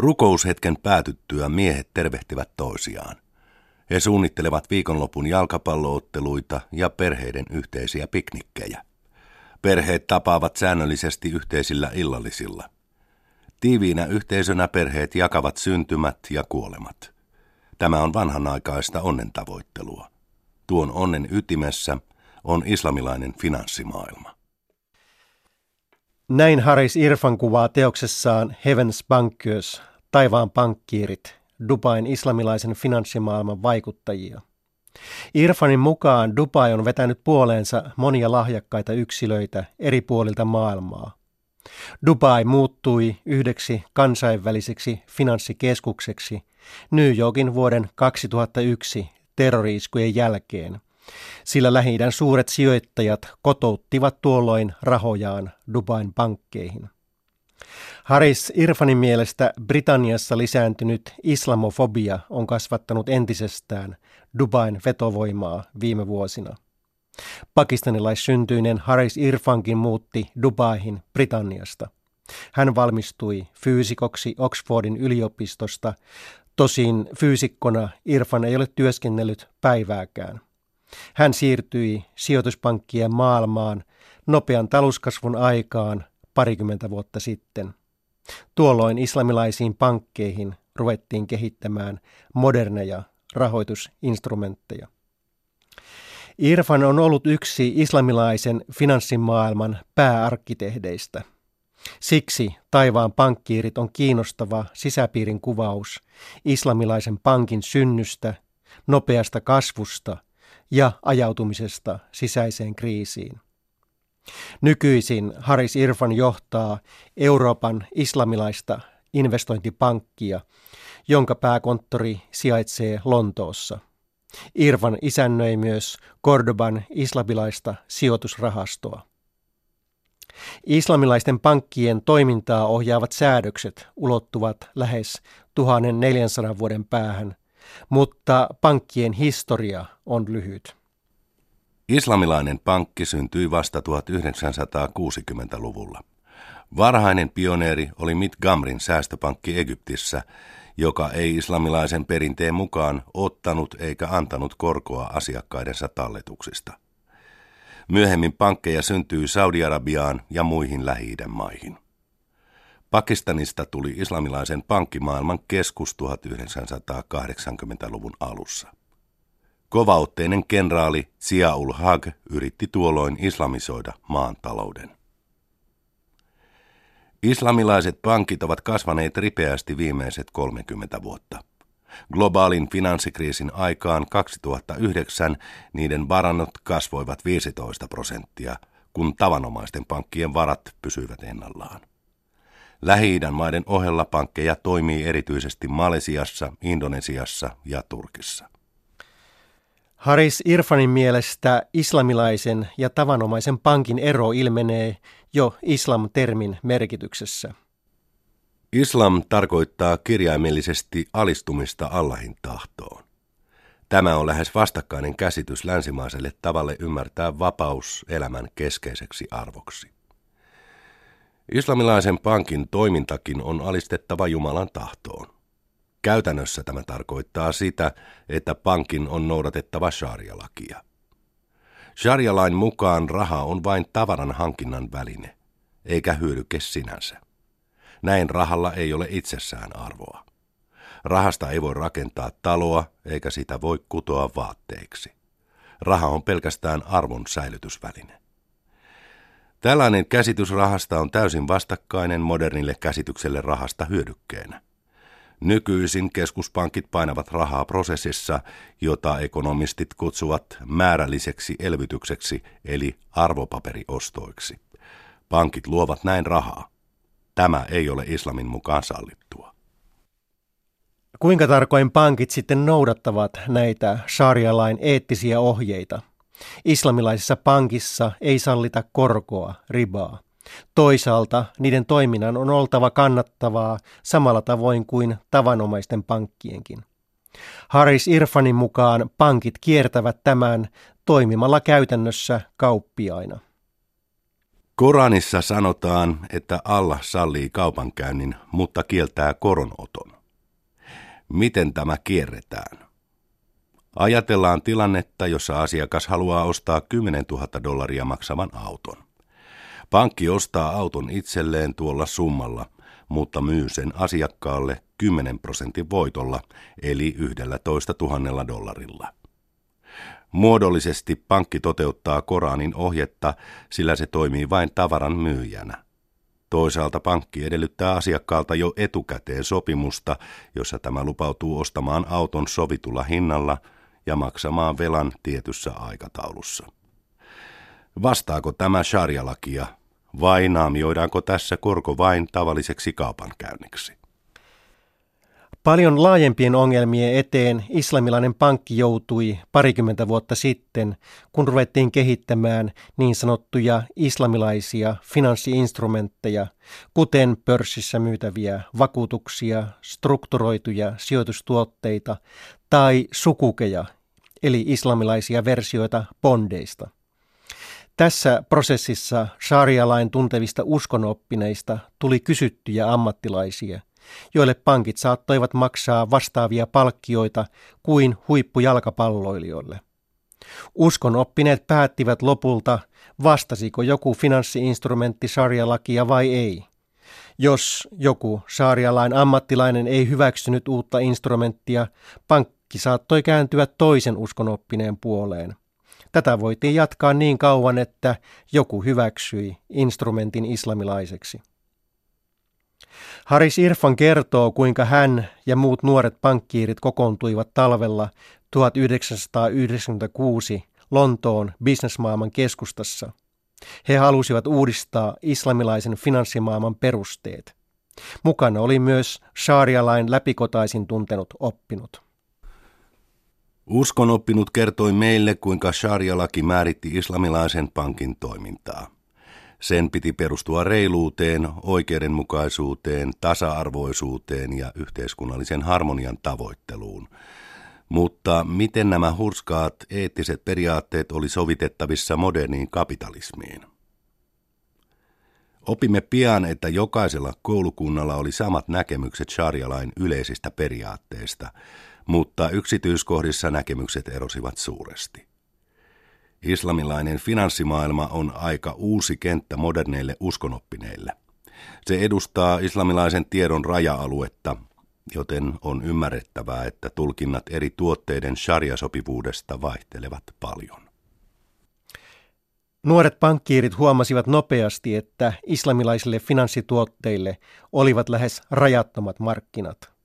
Rukoushetken päätyttyä miehet tervehtivät toisiaan. He suunnittelevat viikonlopun jalkapallootteluita ja perheiden yhteisiä piknikkejä. Perheet tapaavat säännöllisesti yhteisillä illallisilla. Tiiviinä yhteisönä perheet jakavat syntymät ja kuolemat. Tämä on vanhanaikaista onnen tavoittelua. Tuon onnen ytimessä on islamilainen finanssimaailma. Näin Haris Irfan kuvaa teoksessaan Heavens Bankers, taivaan pankkiirit, Dubain islamilaisen finanssimaailman vaikuttajia. Irfanin mukaan Dubai on vetänyt puoleensa monia lahjakkaita yksilöitä eri puolilta maailmaa. Dubai muuttui yhdeksi kansainväliseksi finanssikeskukseksi New Yorkin vuoden 2001 terroriiskujen jälkeen, sillä lähi suuret sijoittajat kotouttivat tuolloin rahojaan Dubain pankkeihin. Haris Irfanin mielestä Britanniassa lisääntynyt islamofobia on kasvattanut entisestään Dubain vetovoimaa viime vuosina. Pakistanilaissyntyinen Haris Irfankin muutti Dubaihin Britanniasta. Hän valmistui fyysikoksi Oxfordin yliopistosta, tosin fyysikkona Irfan ei ole työskennellyt päivääkään. Hän siirtyi sijoituspankkien maailmaan nopean talouskasvun aikaan parikymmentä vuotta sitten. Tuolloin islamilaisiin pankkeihin ruvettiin kehittämään moderneja rahoitusinstrumentteja. Irfan on ollut yksi islamilaisen finanssimaailman pääarkkitehdeistä. Siksi taivaan pankkiirit on kiinnostava sisäpiirin kuvaus islamilaisen pankin synnystä, nopeasta kasvusta ja ajautumisesta sisäiseen kriisiin. Nykyisin Haris Irfan johtaa Euroopan islamilaista investointipankkia, jonka pääkonttori sijaitsee Lontoossa. Irfan isännöi myös Cordoban islamilaista sijoitusrahastoa. Islamilaisten pankkien toimintaa ohjaavat säädökset ulottuvat lähes 1400 vuoden päähän, mutta pankkien historia on lyhyt. Islamilainen pankki syntyi vasta 1960-luvulla. Varhainen pioneeri oli Gamrin säästöpankki Egyptissä, joka ei islamilaisen perinteen mukaan ottanut eikä antanut korkoa asiakkaidensa talletuksista. Myöhemmin pankkeja syntyi Saudi-Arabiaan ja muihin lähi maihin. Pakistanista tuli islamilaisen pankkimaailman keskus 1980-luvun alussa. Kovautteinen kenraali Ziaul Haq yritti tuolloin islamisoida maan talouden. Islamilaiset pankit ovat kasvaneet ripeästi viimeiset 30 vuotta. Globaalin finanssikriisin aikaan 2009 niiden varannot kasvoivat 15 prosenttia, kun tavanomaisten pankkien varat pysyivät ennallaan. lähi maiden ohella pankkeja toimii erityisesti Malesiassa, Indonesiassa ja Turkissa. Haris Irfanin mielestä islamilaisen ja tavanomaisen pankin ero ilmenee jo islam-termin merkityksessä. Islam tarkoittaa kirjaimellisesti alistumista Allahin tahtoon. Tämä on lähes vastakkainen käsitys länsimaiselle tavalle ymmärtää vapaus elämän keskeiseksi arvoksi. Islamilaisen pankin toimintakin on alistettava Jumalan tahtoon. Käytännössä tämä tarkoittaa sitä, että pankin on noudatettava sharia-lakia. Sharia-lain mukaan raha on vain tavaran hankinnan väline, eikä hyödyke sinänsä. Näin rahalla ei ole itsessään arvoa. Rahasta ei voi rakentaa taloa, eikä sitä voi kutoa vaatteiksi. Raha on pelkästään arvon säilytysväline. Tällainen käsitys rahasta on täysin vastakkainen modernille käsitykselle rahasta hyödykkeenä. Nykyisin keskuspankit painavat rahaa prosessissa, jota ekonomistit kutsuvat määrälliseksi elvytykseksi eli arvopaperiostoiksi. Pankit luovat näin rahaa. Tämä ei ole islamin mukaan sallittua. Kuinka tarkoin pankit sitten noudattavat näitä sharia-lain eettisiä ohjeita? Islamilaisessa pankissa ei sallita korkoa, ribaa. Toisaalta niiden toiminnan on oltava kannattavaa samalla tavoin kuin tavanomaisten pankkienkin. Haris Irfanin mukaan pankit kiertävät tämän toimimalla käytännössä kauppiaina. Koranissa sanotaan, että Allah sallii kaupankäynnin, mutta kieltää koronoton. Miten tämä kierretään? Ajatellaan tilannetta, jossa asiakas haluaa ostaa 10 000 dollaria maksavan auton. Pankki ostaa auton itselleen tuolla summalla, mutta myy sen asiakkaalle 10 prosentin voitolla, eli 11 000 dollarilla. Muodollisesti pankki toteuttaa Koranin ohjetta, sillä se toimii vain tavaran myyjänä. Toisaalta pankki edellyttää asiakkaalta jo etukäteen sopimusta, jossa tämä lupautuu ostamaan auton sovitulla hinnalla ja maksamaan velan tietyssä aikataulussa. Vastaako tämä sharia-lakia vai naamioidaanko tässä korko vain tavalliseksi kaupankäynniksi? Paljon laajempien ongelmien eteen islamilainen pankki joutui parikymmentä vuotta sitten, kun ruvettiin kehittämään niin sanottuja islamilaisia finanssiinstrumentteja, kuten pörssissä myytäviä vakuutuksia, strukturoituja sijoitustuotteita tai sukukeja, eli islamilaisia versioita bondeista. Tässä prosessissa sharia-lain tuntevista uskonoppineista tuli kysyttyjä ammattilaisia – joille pankit saattoivat maksaa vastaavia palkkioita kuin huippujalkapalloilijoille. Uskon oppineet päättivät lopulta, vastasiko joku finanssiinstrumentti sarjalakia vai ei. Jos joku sarjalain ammattilainen ei hyväksynyt uutta instrumenttia, pankki saattoi kääntyä toisen uskonoppineen puoleen. Tätä voitiin jatkaa niin kauan, että joku hyväksyi instrumentin islamilaiseksi. Haris Irfan kertoo, kuinka hän ja muut nuoret pankkiirit kokoontuivat talvella 1996 Lontoon bisnesmaailman keskustassa. He halusivat uudistaa islamilaisen finanssimaailman perusteet. Mukana oli myös shaarialain läpikotaisin tuntenut oppinut. Uskonoppinut kertoi meille, kuinka sharia-laki määritti islamilaisen pankin toimintaa. Sen piti perustua reiluuteen, oikeudenmukaisuuteen, tasa-arvoisuuteen ja yhteiskunnallisen harmonian tavoitteluun. Mutta miten nämä hurskaat eettiset periaatteet oli sovitettavissa moderniin kapitalismiin? Opimme pian, että jokaisella koulukunnalla oli samat näkemykset sharia-lain yleisistä periaatteista, mutta yksityiskohdissa näkemykset erosivat suuresti. Islamilainen finanssimaailma on aika uusi kenttä moderneille uskonoppineille. Se edustaa islamilaisen tiedon raja-aluetta, joten on ymmärrettävää, että tulkinnat eri tuotteiden sharia-sopivuudesta vaihtelevat paljon. Nuoret pankkiirit huomasivat nopeasti, että islamilaisille finanssituotteille olivat lähes rajattomat markkinat.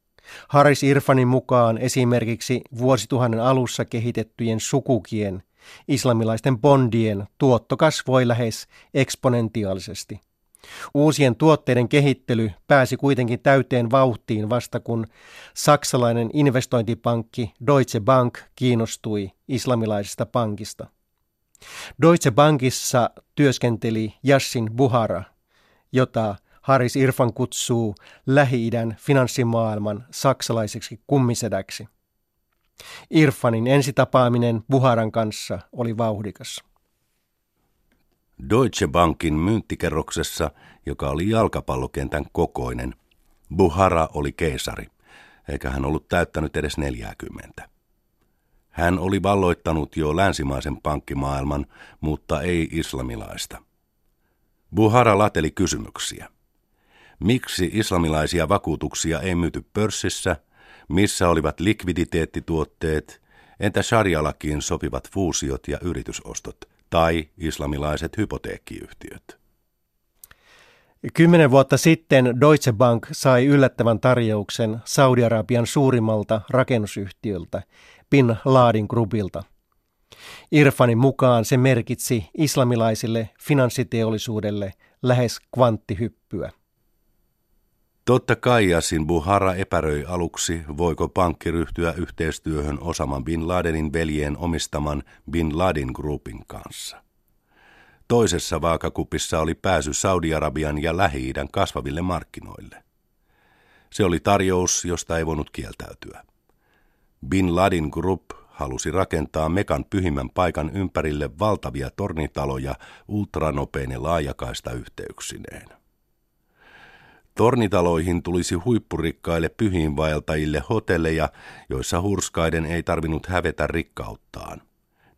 Haris Irfanin mukaan esimerkiksi vuosituhannen alussa kehitettyjen sukukien – islamilaisten bondien tuotto kasvoi lähes eksponentiaalisesti. Uusien tuotteiden kehittely pääsi kuitenkin täyteen vauhtiin vasta kun saksalainen investointipankki Deutsche Bank kiinnostui islamilaisesta pankista. Deutsche Bankissa työskenteli Yassin Buhara, jota Haris Irfan kutsuu Lähi-idän finanssimaailman saksalaiseksi kummisedäksi. Irfanin ensitapaaminen Buharan kanssa oli vauhdikas. Deutsche Bankin myyntikerroksessa, joka oli jalkapallokentän kokoinen, Buhara oli keisari, eikä hän ollut täyttänyt edes 40. Hän oli valloittanut jo länsimaisen pankkimaailman, mutta ei islamilaista. Buhara lateli kysymyksiä. Miksi islamilaisia vakuutuksia ei myyty pörssissä – missä olivat likviditeettituotteet, entä sharia-lakiin sopivat fuusiot ja yritysostot tai islamilaiset hypoteekkiyhtiöt? Kymmenen vuotta sitten Deutsche Bank sai yllättävän tarjouksen Saudi-Arabian suurimmalta rakennusyhtiöltä, Bin Laden Groupilta. Irfanin mukaan se merkitsi islamilaisille finanssiteollisuudelle lähes kvanttihyppyä. Totta kai Yassin Buhara epäröi aluksi, voiko pankki ryhtyä yhteistyöhön Osama Bin Ladenin veljen omistaman Bin Laden Groupin kanssa. Toisessa vaakakupissa oli pääsy Saudi-Arabian ja Lähi-idän kasvaville markkinoille. Se oli tarjous, josta ei voinut kieltäytyä. Bin Laden Group halusi rakentaa Mekan pyhimmän paikan ympärille valtavia tornitaloja ultranopein ja laajakaista yhteyksineen. Tornitaloihin tulisi huippurikkaille pyhiinvaeltajille hotelleja, joissa hurskaiden ei tarvinnut hävetä rikkauttaan.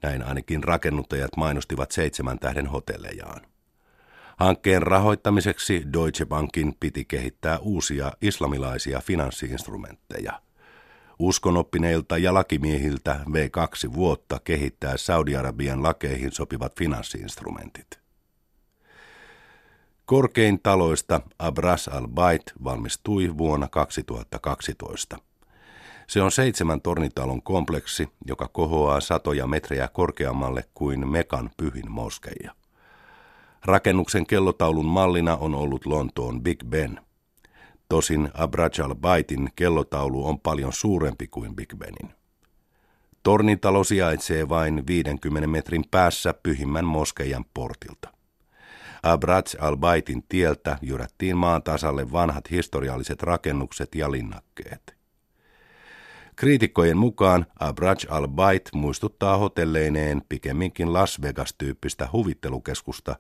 Näin ainakin rakennuttajat mainostivat seitsemän tähden hotellejaan. Hankkeen rahoittamiseksi Deutsche Bankin piti kehittää uusia islamilaisia finanssiinstrumentteja. Uskonoppineilta ja lakimiehiltä vei kaksi vuotta kehittää Saudi-Arabian lakeihin sopivat finanssiinstrumentit. Korkein taloista Abras al-Bait valmistui vuonna 2012. Se on seitsemän tornitalon kompleksi, joka kohoaa satoja metrejä korkeammalle kuin Mekan pyhin moskeija. Rakennuksen kellotaulun mallina on ollut Lontoon Big Ben. Tosin Abraj al-Baitin kellotaulu on paljon suurempi kuin Big Benin. Tornitalo sijaitsee vain 50 metrin päässä pyhimmän moskeijan portilta. Abraj al-Baitin tieltä jyrättiin maan tasalle vanhat historialliset rakennukset ja linnakkeet. Kriitikkojen mukaan Abraj al-Bait muistuttaa hotelleineen pikemminkin Las Vegas-tyyppistä huvittelukeskusta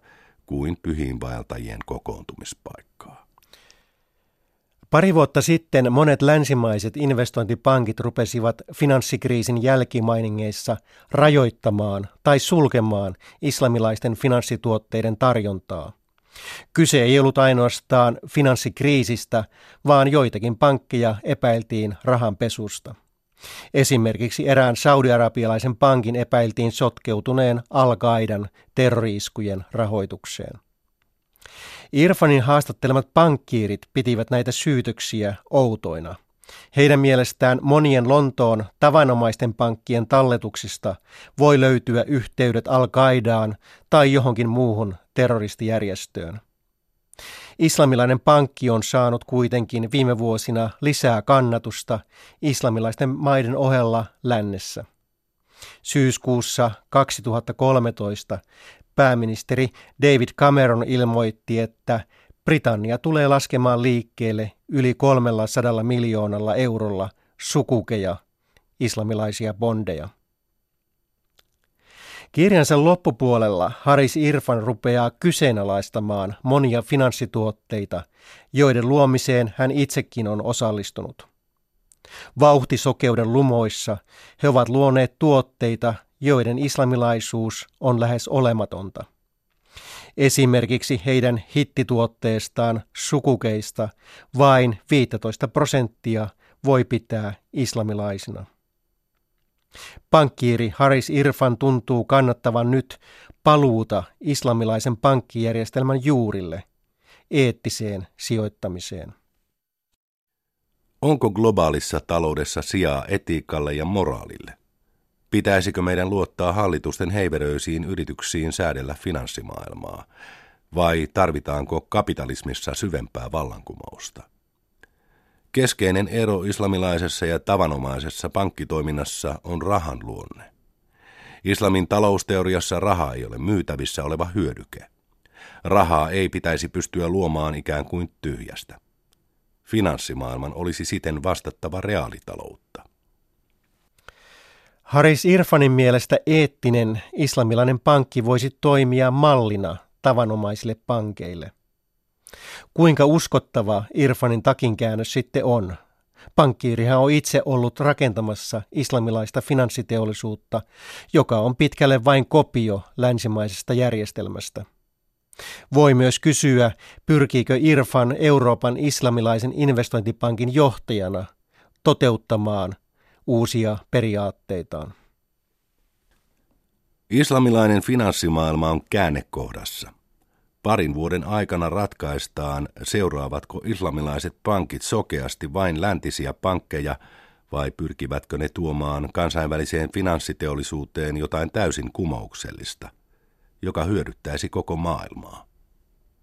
kuin pyhiinvaeltajien kokoontumispaikkaa. Pari vuotta sitten monet länsimaiset investointipankit rupesivat finanssikriisin jälkimainingeissa rajoittamaan tai sulkemaan islamilaisten finanssituotteiden tarjontaa. Kyse ei ollut ainoastaan finanssikriisistä, vaan joitakin pankkeja epäiltiin rahanpesusta. Esimerkiksi erään saudiarabialaisen pankin epäiltiin sotkeutuneen Al-Qaidan terroriiskujen rahoitukseen. Irfanin haastattelemat pankkiirit pitivät näitä syytöksiä outoina. Heidän mielestään monien Lontoon tavanomaisten pankkien talletuksista voi löytyä yhteydet Al-Qaidaan tai johonkin muuhun terroristijärjestöön. Islamilainen pankki on saanut kuitenkin viime vuosina lisää kannatusta islamilaisten maiden ohella lännessä. Syyskuussa 2013 pääministeri David Cameron ilmoitti, että Britannia tulee laskemaan liikkeelle yli 300 miljoonalla eurolla sukukeja, islamilaisia bondeja. Kirjansa loppupuolella Haris Irfan rupeaa kyseenalaistamaan monia finanssituotteita, joiden luomiseen hän itsekin on osallistunut. Vauhtisokeuden lumoissa he ovat luoneet tuotteita, joiden islamilaisuus on lähes olematonta. Esimerkiksi heidän hittituotteestaan sukukeista vain 15 prosenttia voi pitää islamilaisina. Pankkiiri Haris Irfan tuntuu kannattavan nyt paluuta islamilaisen pankkijärjestelmän juurille, eettiseen sijoittamiseen. Onko globaalissa taloudessa sijaa etiikalle ja moraalille? Pitäisikö meidän luottaa hallitusten heiveröisiin yrityksiin säädellä finanssimaailmaa? Vai tarvitaanko kapitalismissa syvempää vallankumousta? Keskeinen ero islamilaisessa ja tavanomaisessa pankkitoiminnassa on rahan luonne. Islamin talousteoriassa raha ei ole myytävissä oleva hyödyke. Rahaa ei pitäisi pystyä luomaan ikään kuin tyhjästä. Finanssimaailman olisi siten vastattava reaalitaloutta. Haris Irfanin mielestä eettinen islamilainen pankki voisi toimia mallina tavanomaisille pankeille. Kuinka uskottava Irfanin takinkäännös sitten on? Pankkiirihan on itse ollut rakentamassa islamilaista finanssiteollisuutta, joka on pitkälle vain kopio länsimaisesta järjestelmästä. Voi myös kysyä, pyrkiikö Irfan Euroopan islamilaisen investointipankin johtajana toteuttamaan uusia periaatteitaan. Islamilainen finanssimaailma on käännekohdassa. Parin vuoden aikana ratkaistaan, seuraavatko islamilaiset pankit sokeasti vain läntisiä pankkeja vai pyrkivätkö ne tuomaan kansainväliseen finanssiteollisuuteen jotain täysin kumouksellista, joka hyödyttäisi koko maailmaa.